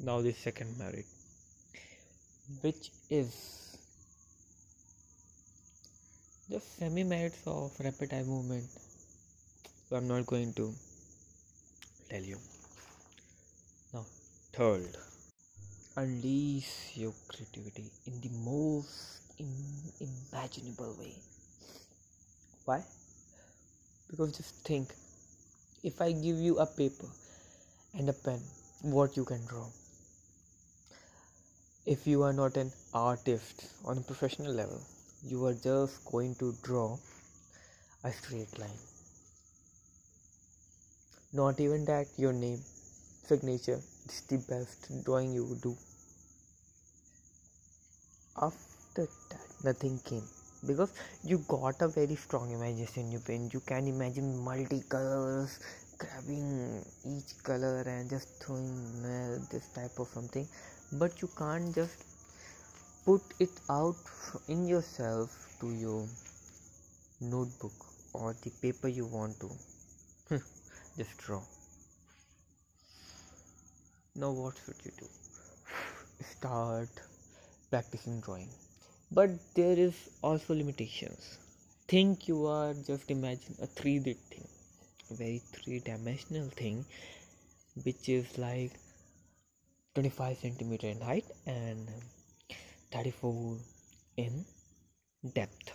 now the second merit. Which is the semi merits of rapid eye movement? So i'm not going to tell you. Now third. Unleash your creativity in the most imaginable way. Why? Because just think if i give you a paper and a pen what you can draw if you are not an artist on a professional level you are just going to draw a straight line. Not even that your name signature is the best drawing you do. After that nothing came because you got a very strong imagination in your you can imagine multicolors grabbing each color and just throwing uh, this type of something but you can't just put it out in yourself to your notebook or the paper you want to. Just draw. Now what should you do? Start practicing drawing. But there is also limitations. Think you are just imagine a 3d thing. A very three dimensional thing which is like 25 centimeter in height and 34 in depth.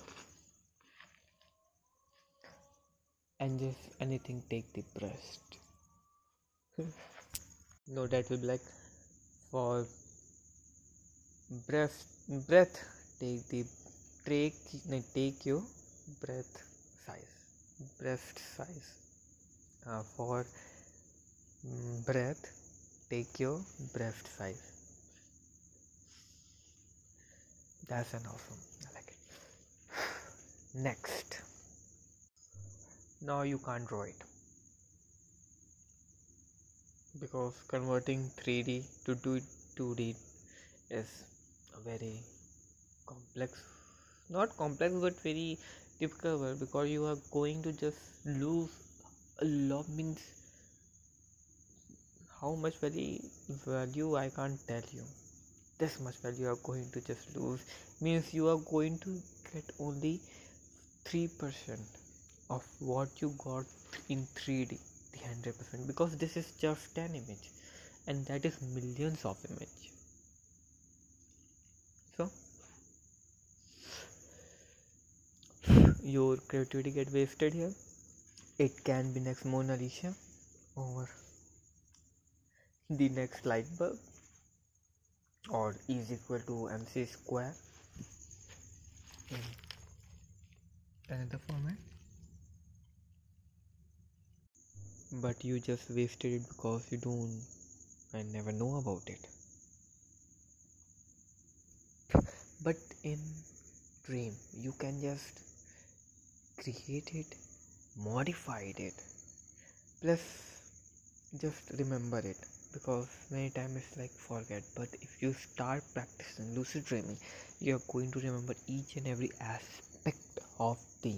And just anything take the breast. No that will be like for breast breath take the take take your breath size breast size uh, for mm, breath take your breast size that's an awesome i like it. Next. Now you can't draw it. Because converting 3d to do 2d is a very complex not complex but very difficult because you are going to just lose a lot means how much value value I can't tell you. This much value you are going to just lose means you are going to get only 3% of what you got in 3D the 100% because this is just an image and that is millions of image. So your creativity get wasted here. It can be next Mona Lisa or the next light bulb or is equal to mc square in another format. But you just wasted it because you don't and never know about it. But in dream you can just create it modified it plus just remember it because many times it's like forget. But if you start practicing lucid dreaming you're going to remember each and every aspect of the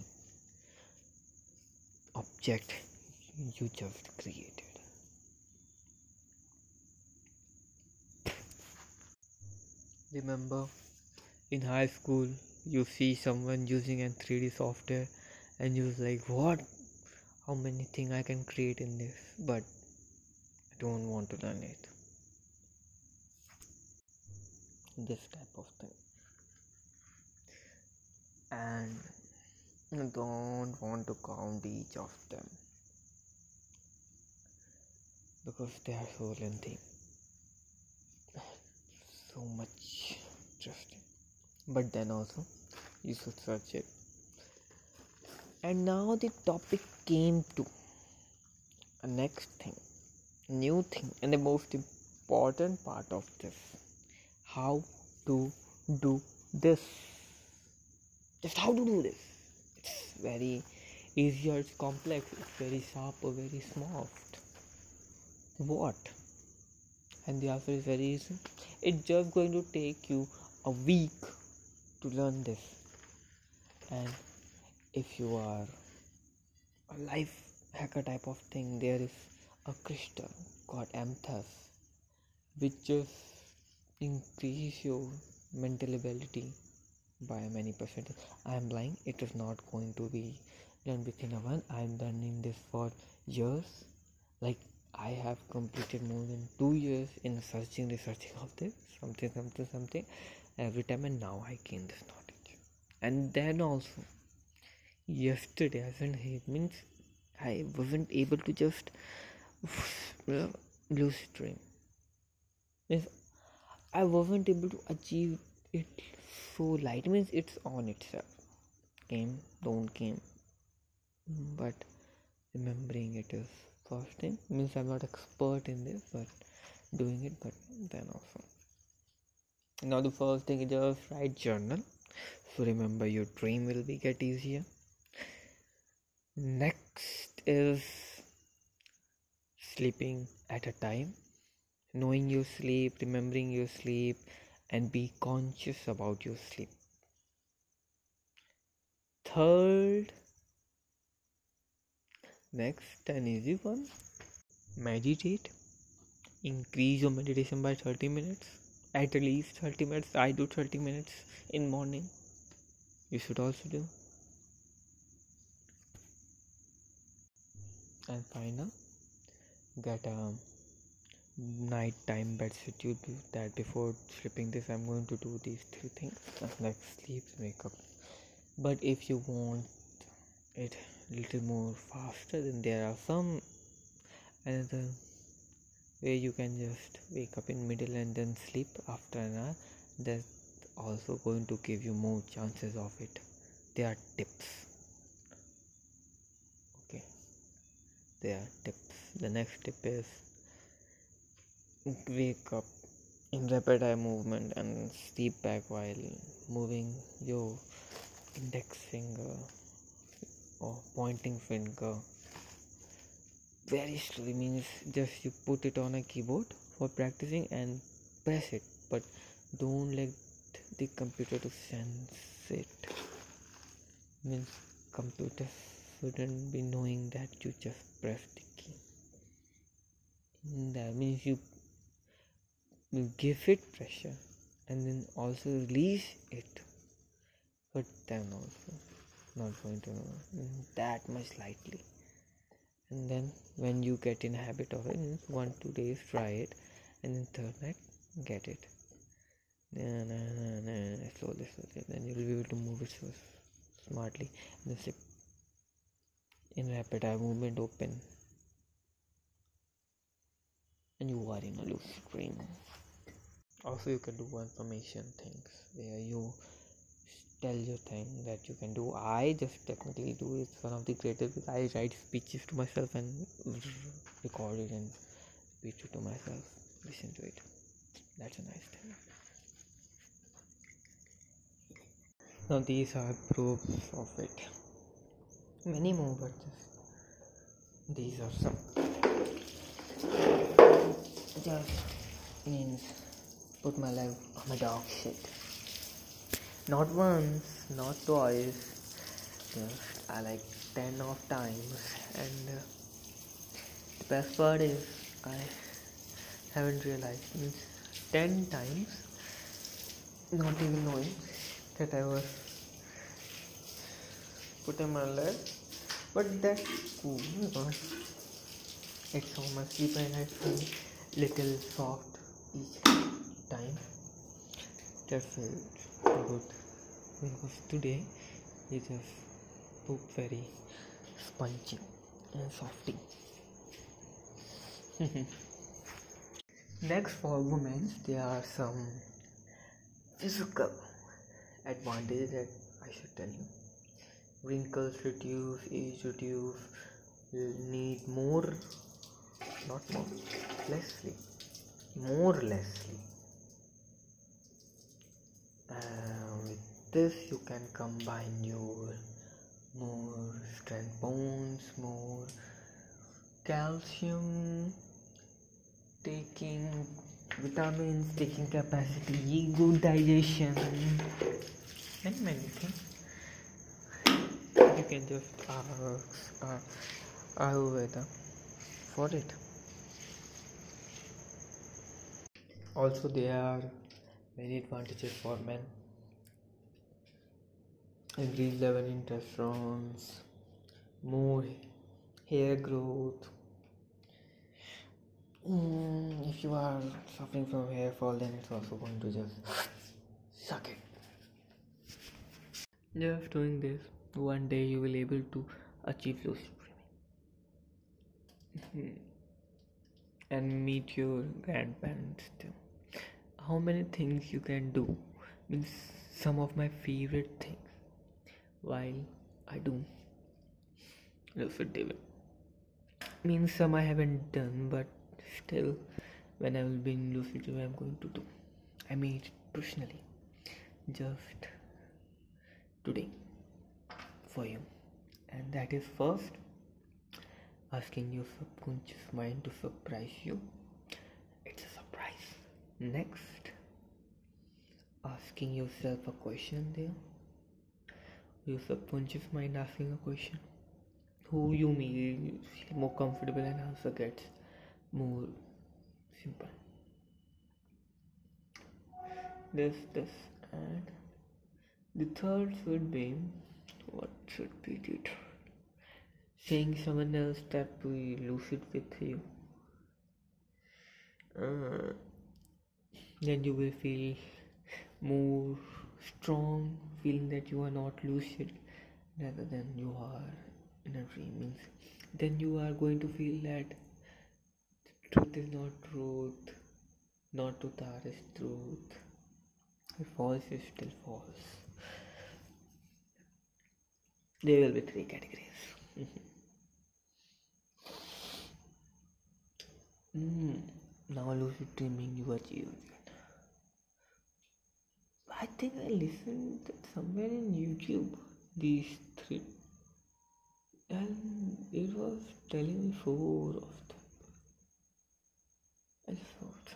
object you just created. Remember in high school you see someone using a 3d software and you're like what? How many things i can create in this? But don't want to learn it this type of thing. And don't want to count each of them. Because they are so lengthy. So much interesting. But then also you should search it. And now the topic came to a next thing new thing and the most important part of this. How to do this. Just how to do this. It's very easy or it's complex it's very sharp or very soft. What? And the answer is very easy. It's just going to take you a week to learn this. And if you are a life hacker type of thing there is a crystal called amethyst which just increase your mental ability by many percent i am lying. It is not going to be. Done within a month i am learning this for years. Like i have completed more than two years in searching researching of this. Something something something. Every time and now i gain this knowledge. And then also yesterday i wasn't means i wasn't able to just lucid dream. Means i wasn't able to achieve it so light means it's on itself. Game don't game but remembering it is first thing. Means i'm not expert in this but doing it but then also. Now the first thing is just write journal. So remember your dream will be get easier. Next is sleeping at a time knowing your sleep remembering your sleep and be conscious about your sleep. Third, next, an easy one meditate. Increase your meditation by 30 minutes, at least 30 minutes. I do 30 minutes in morning. You should also do. And final, get a night time bed schedule that before sleeping this i'm going to do these three things uh, like sleep makeup. But if you want it a little more faster then there are some another way you can just wake up in middle and then sleep after an hour. That's also going to give you more chances of it. There are tips okay there are tips the next tip is wake up in rapid eye movement and sleep back while moving your index finger or pointing finger. Very slowly means just you put it on a keyboard for practicing and press it but don't let the computer to sense it. Means computer shouldn't be knowing that you just press the key. That means you give it pressure and then also release it. But then also. Not going to that much lightly. And then when you get in habit of it one two days try it. And then third night get it. Slowly slowly. Then you'll be able to move it so smartly. And then slip in rapid eye movement open. And you are in a lucid dream also you can do information things where you tell your thing that you can do. I just technically do it. One of the greatest i write speeches to myself and record it and it to myself. Listen to it. That's a nice thing. Now these are proofs of it many more but these are some just means put my life on a dog shit. Not once, not twice, just I like 10 of times. And uh, the best part is, I haven't realized means 10 times, not even knowing that I was putting my leg. But that's cool. It's so much deeper and I feel little soft each time. Just felt good. Because today it just poop very spongy and softy. Next for women there are some physical advantages that i should tell you wrinkles reduce age reduce. Need more not more less sleep more less sleep with this you can combine your more strength bones more calcium taking vitamins taking capacity good digestion and many things you can just ask uh, ayurveda for it. Also there are many advantages for men. Increased level in testosterone more hair growth. Mm, if you are suffering from hair fall then it's also going to just suck it. Just doing this one day you will able to achieve lucid dreaming hmm. and meet your grandparents too. How many things you can do? Means some of my favorite things. While i do lucid means some i haven't done but still when i will be in lucid dreaming i'm going to do. I mean personally. Just today for you. And that is first asking your subconscious mind to surprise you. It's a surprise. Next asking yourself a question there. Your subconscious mind asking a question. Who you meet more comfortable and answer gets more simple. This this and the third would be what should be third? Saying someone else that we lose it with you. Uh, then you will feel more strong, feeling that you are not lucid rather than you are in a dream. Means then you are going to feel that truth is not truth, not truth is truth. False is still false there will be three categories. Mm, now lucid dreaming you achieved i think i listened somewhere in youtube these three and it was telling me four of them. I just thought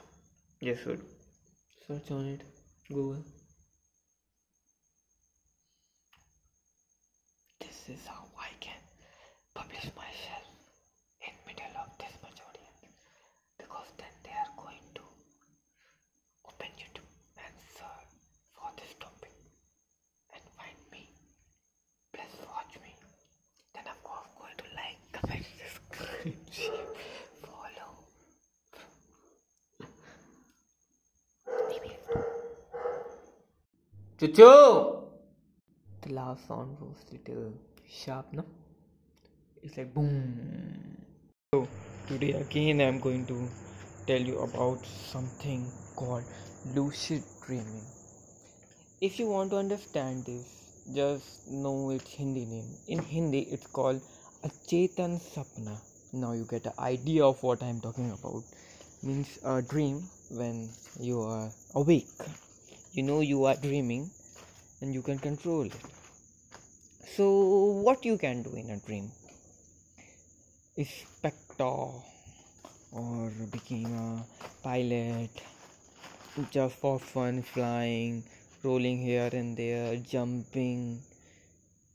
yes sir. Search on it google is how I can publish myself in middle of this much audience because then they are going to open YouTube and search for this topic and find me. Please watch me. Then of course going to like, comment, subscribe, share, follow. Chuchu! The last sound was little sharp no it's like boom. So today again i'm going to tell you about something called lucid dreaming. If you want to understand this just know its hindi name. In hindi it's called achetan sapna. Now you get an idea of what i'm talking about. Means a dream when you are awake. You know you are dreaming and you can control it so what you can do in a dream? Inspector or became a pilot just for fun flying rolling here and there jumping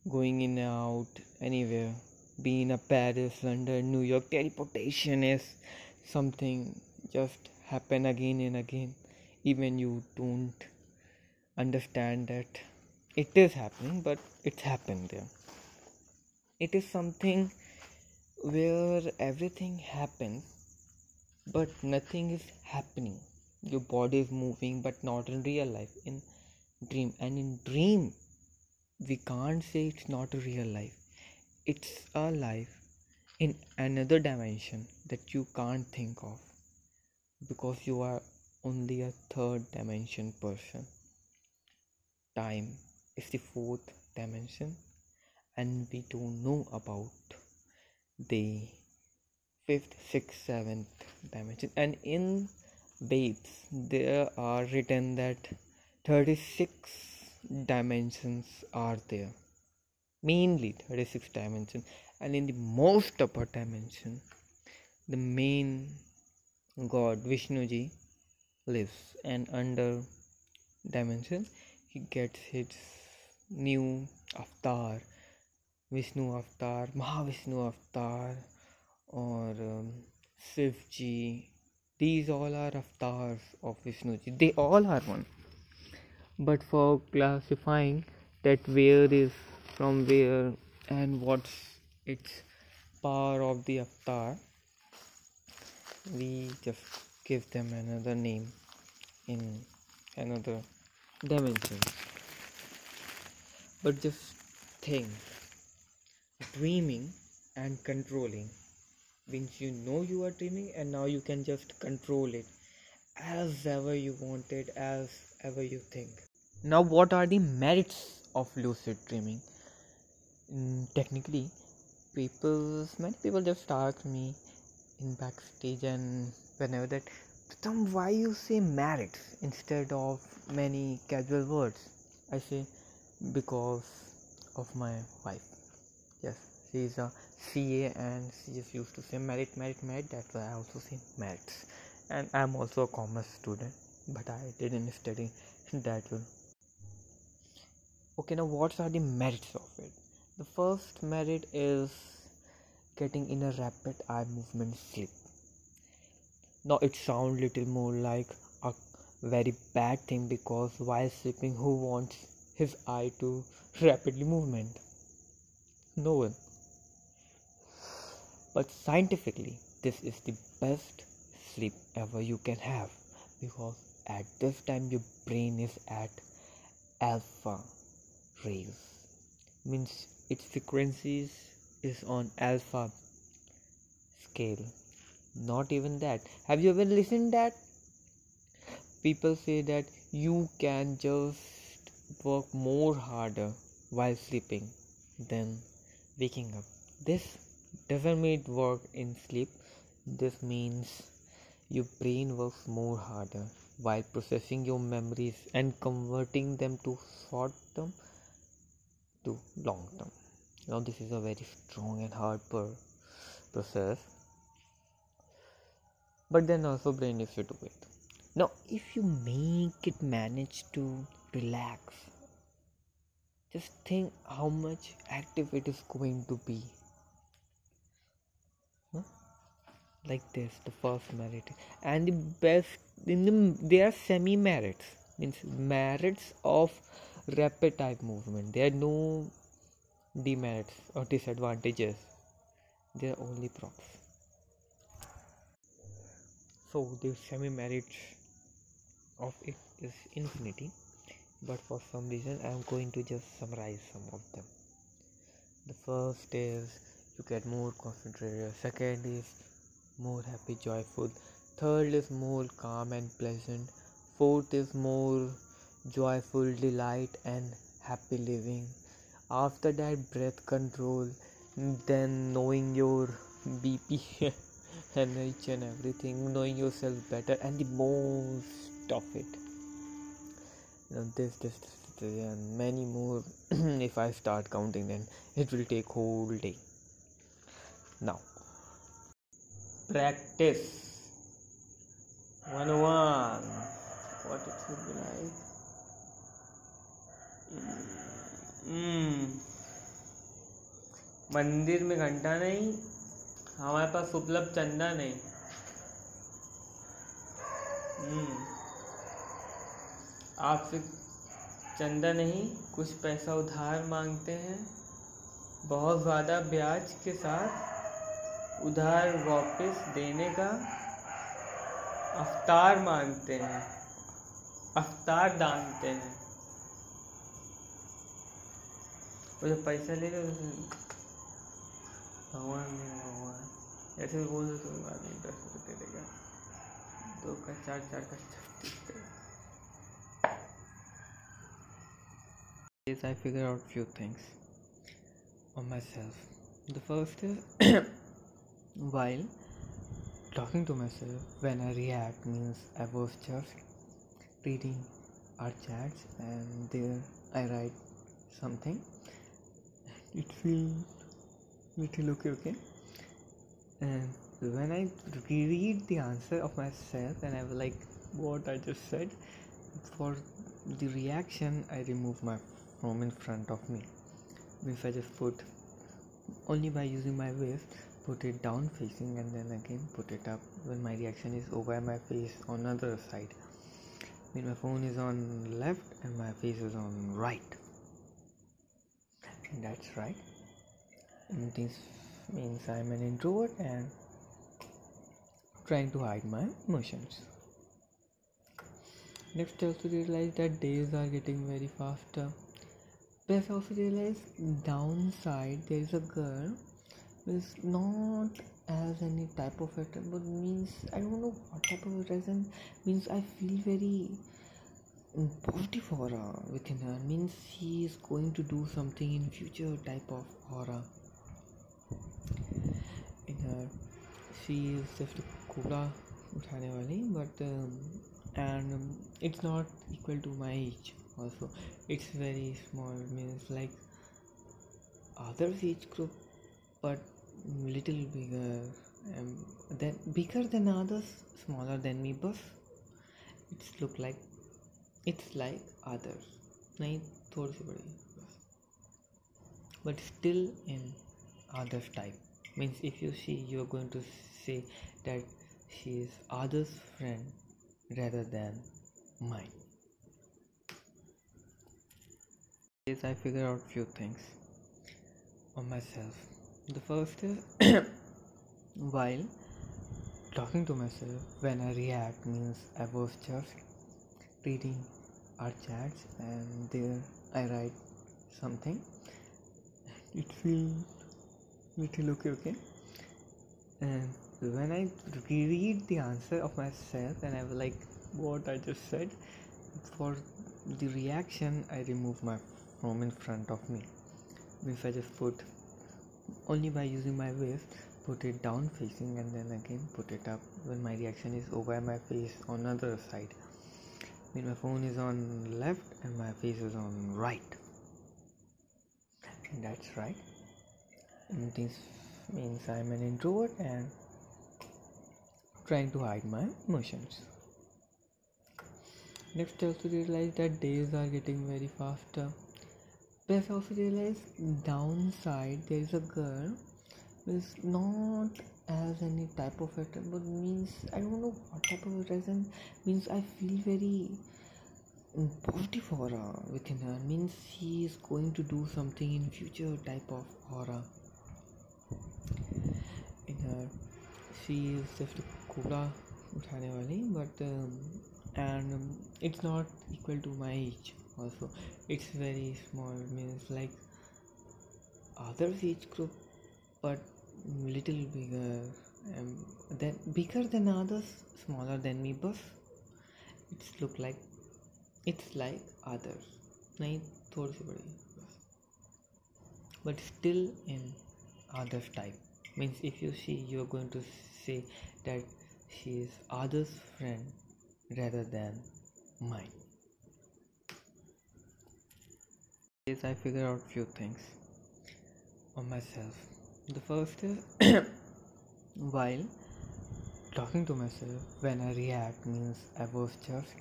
going in and out anywhere. Being a paris london new york teleportation is something just happen again and again. Even you don't understand that it is happening but it's happened there. It is something where everything happens but nothing is happening. Your body is moving but not in real life in dream. And in dream we can't say it's not a real life. It's a life in another dimension that you can't think of because you are only a third dimension person. Time is the fourth dimension and we don't know about the fifth sixth seventh dimension. And in Veds there are written that 36 dimensions are there mainly 36 dimension. And in the most upper dimension the main god vishnuji lives. And under dimension he gets his new avatar Vishnu avatar Mahavishnu avatar or um, these all are avatars of Vishnuji. They all are one. But for classifying that where is from where and what's its power of the avatar, we just give them another name in another dimension. But just think dreaming and controlling means you know you are dreaming and now you can just control it as ever you want it as ever you think. Now what are the merits of lucid dreaming? Mm, technically people many people just ask me in backstage and whenever that Tom, why you say merits instead of many casual words? I say because of my wife. Yes she is a CA and she just used to say merit merit merit. That's why I also say merits. And I'm also a commerce student but I didn't study that well. Okay now what are the merits of it? The first merit is getting in a rapid eye movement sleep. Now it sounds little more like a very bad thing because while sleeping who wants his eye to rapidly movement. No one. But scientifically this is the best sleep ever you can have because at this time your brain is at alpha rays. Means its frequencies is on alpha scale. Not even that. Have you ever listened that? People say that you can just work more harder while sleeping than waking up. This doesn't mean work in sleep. This means your brain works more harder while processing your memories and converting them to short term to long term now this is a very strong and hard per- process. But then also brain needs to do it now if you make it manage to relax just think how much active it is going to be. Like this the first merit. And the best in the there are semi merits means merits of rapid type movement. There are no demerits or disadvantages. They are only props. So the semi merits of it is infinity but for some reason i am going to just summarize some of them the first is you get more concentrated second is more happy, joyful. Third is more calm and pleasant. Fourth is more joyful, delight, and happy living. After that, breath control, then knowing your BP and and everything, knowing yourself better, and the most of it. This, this, this, and many more. if I start counting, then it will take whole day. Now, practice 101 what it should be like mm. मंदिर में घंटा नहीं हमारे पास उपलब्ध चंदा नहीं hmm. आपसे चंदा नहीं, कुछ पैसा उधार मांगते हैं। बहुत ज़्यादा ब्याज के साथ उधार वापस देने का अवतार मांगते हैं, अवतार दानते हैं। वो जो पैसा ले भगवान नहीं, भगवान। ऐसे बोल दो तो आदमी दस रुपये देगा दो का, चार चार का छत्तीस Yes, I figure out few things on myself. The first is while talking to myself when I react means I was just reading our chats and there I write something it feels little okay okay and when I reread the answer of myself and I was like what I just said for the reaction I remove my phone in front of me. If I just put only by using my waist put it down facing and then again put it up when my reaction is over my face on other side. When my phone is on left and my face is on right. And that's right. And this means i'm an introvert and trying to hide my emotions. Next I also realize that days are getting very faster best of is downside there is a girl is not as any type of it, but means i don't know what type of reason means i feel very positive aura within her. Means she is going to do something in future type of aura. In her she is just kula wali but um, and um, it's not equal to my age also it's very small means like others age group but little bigger um, then bigger than others smaller than me but it's look like it's like others नहीं थोड़ी सी बड़ी बस but still in others type means if you see you're going to say that she is others friend rather than mine Yes i figure out few things on myself. The first is while talking to myself when i react means i was just reading our chats and there i write something. It feels little okay okay. And when I reread the answer of myself and I was like, what I just said, for the reaction, I remove my phone in front of me. If I just put only by using my waist, put it down facing and then again put it up when my reaction is over my face on other side. When my phone is on left and my face is on right. And that's right. And this means I'm an introvert and trying to hide my emotions. Next, I also realized that days are getting very faster best of is downside there is a girl is not as any type of it, but means i don't know what type of reason means i feel very positive aura within her. Means she is going to do something in future type of aura. In her she is just kula but um, and um, it's not equal to my age also it's very small means like others age group but little bigger um, then bigger than others smaller than me but it's look like it's like others नहीं थोड़ी सी बड़ी बस but still in others type means if you see you're going to say that she is others friend rather than mine I figure out few things on myself. The first is while talking to myself when i react means i was just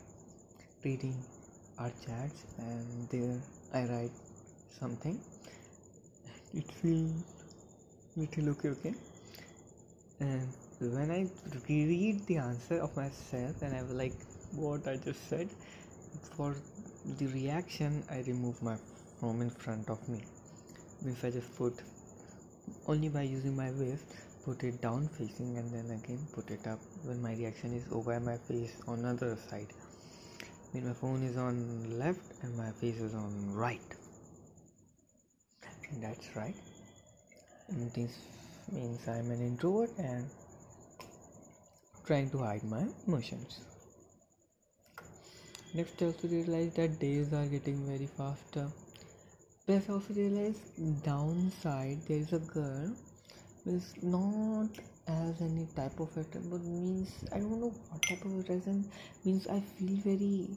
reading our chats and there i write something. It feels little okay okay. And when I reread the answer of myself and I was like, what I just said, for the reaction, I remove my phone in front of me. If I just put only by using my waist, put it down facing and then again put it up when my reaction is over my face on other side. When my phone is on left and my face is on right. And that's right. And this means I'm an introvert and trying to hide my emotions. Next, I also realized that days are getting very faster best of it is downside there is a girl is not as any type of attraction but means i don't know what type of attraction means i feel very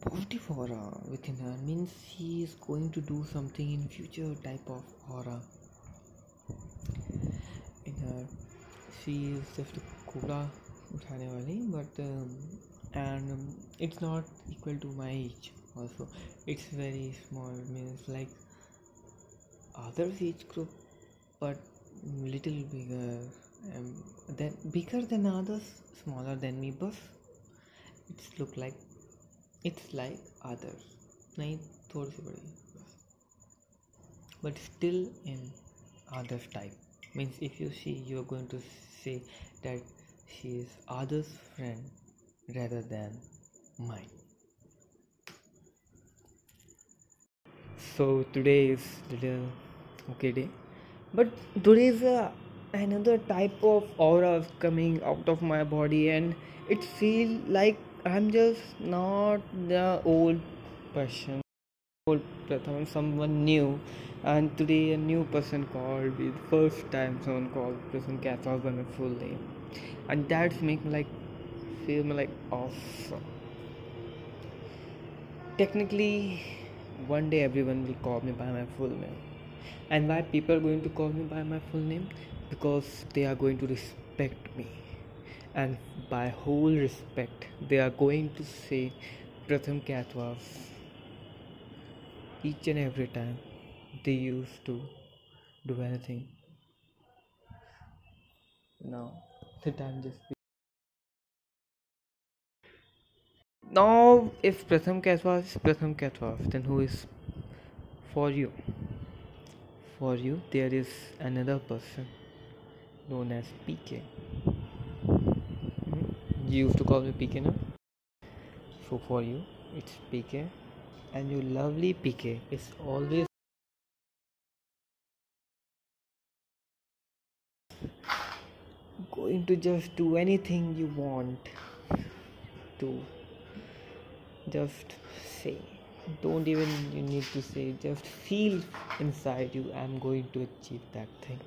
positive aura within her. Means she is going to do something in future type of aura. In her she is just a but um, and um, it's not equal to my age also it's very small means like others age group but little bigger um, then bigger than others smaller than me but it's look like it's like others नहीं थोड़ी सी बड़ी but still in others type means if you see you're going to say that she is others friend rather than mine So today is little okay day. But today is a, another type of aura coming out of my body and it feel like i'm just not the old person. Old Pratham, someone new. And today a new person called me the first time someone called person Kathal by my full name. And that's make me like feel me like awesome. Technically one day everyone will call me by my full name. And why people are going to call me by my full name? Because they are going to respect me. And by whole respect they are going to say pratham kathwas. Each and every time they used to do anything. Now the time just now if pratham kathwas is pratham kathwas then who is for you for you there is another person known as pk hmm? you used to call me PK now. So for you, it's PK, and your lovely PK is always going to just do anything you want to. Just say. Don't even you need to say. Just feel inside you. I'm going to achieve that thing.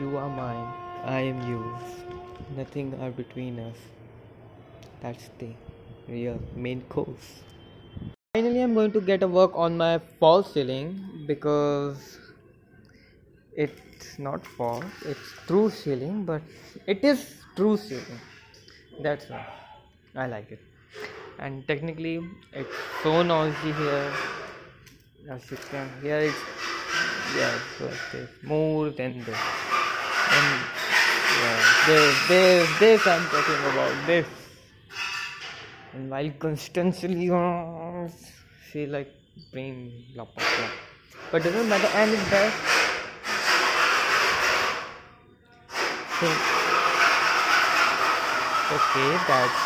You are mine. I am yours nothing are between us that's the real main course finally i'm going to get a work on my false ceiling because it's not false it's true ceiling but it is true ceiling that's why i like it and technically it's so noisy here as you can hear it it's more than this and yeah, this, this, this I'm talking about. This. And while constantly uh, she like brain blah, blah, blah. But doesn't matter and it's best. So, okay, that's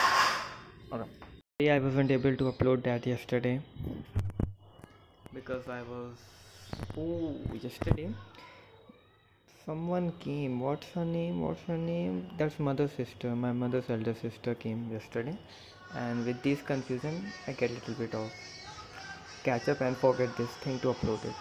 alright. I wasn't able to upload that yesterday because I was oh yesterday someone came. What's her name? What's her name? That's mother's sister. My mother's elder sister came yesterday. And with this confusion i get a little bit of catch up and forget this thing to upload it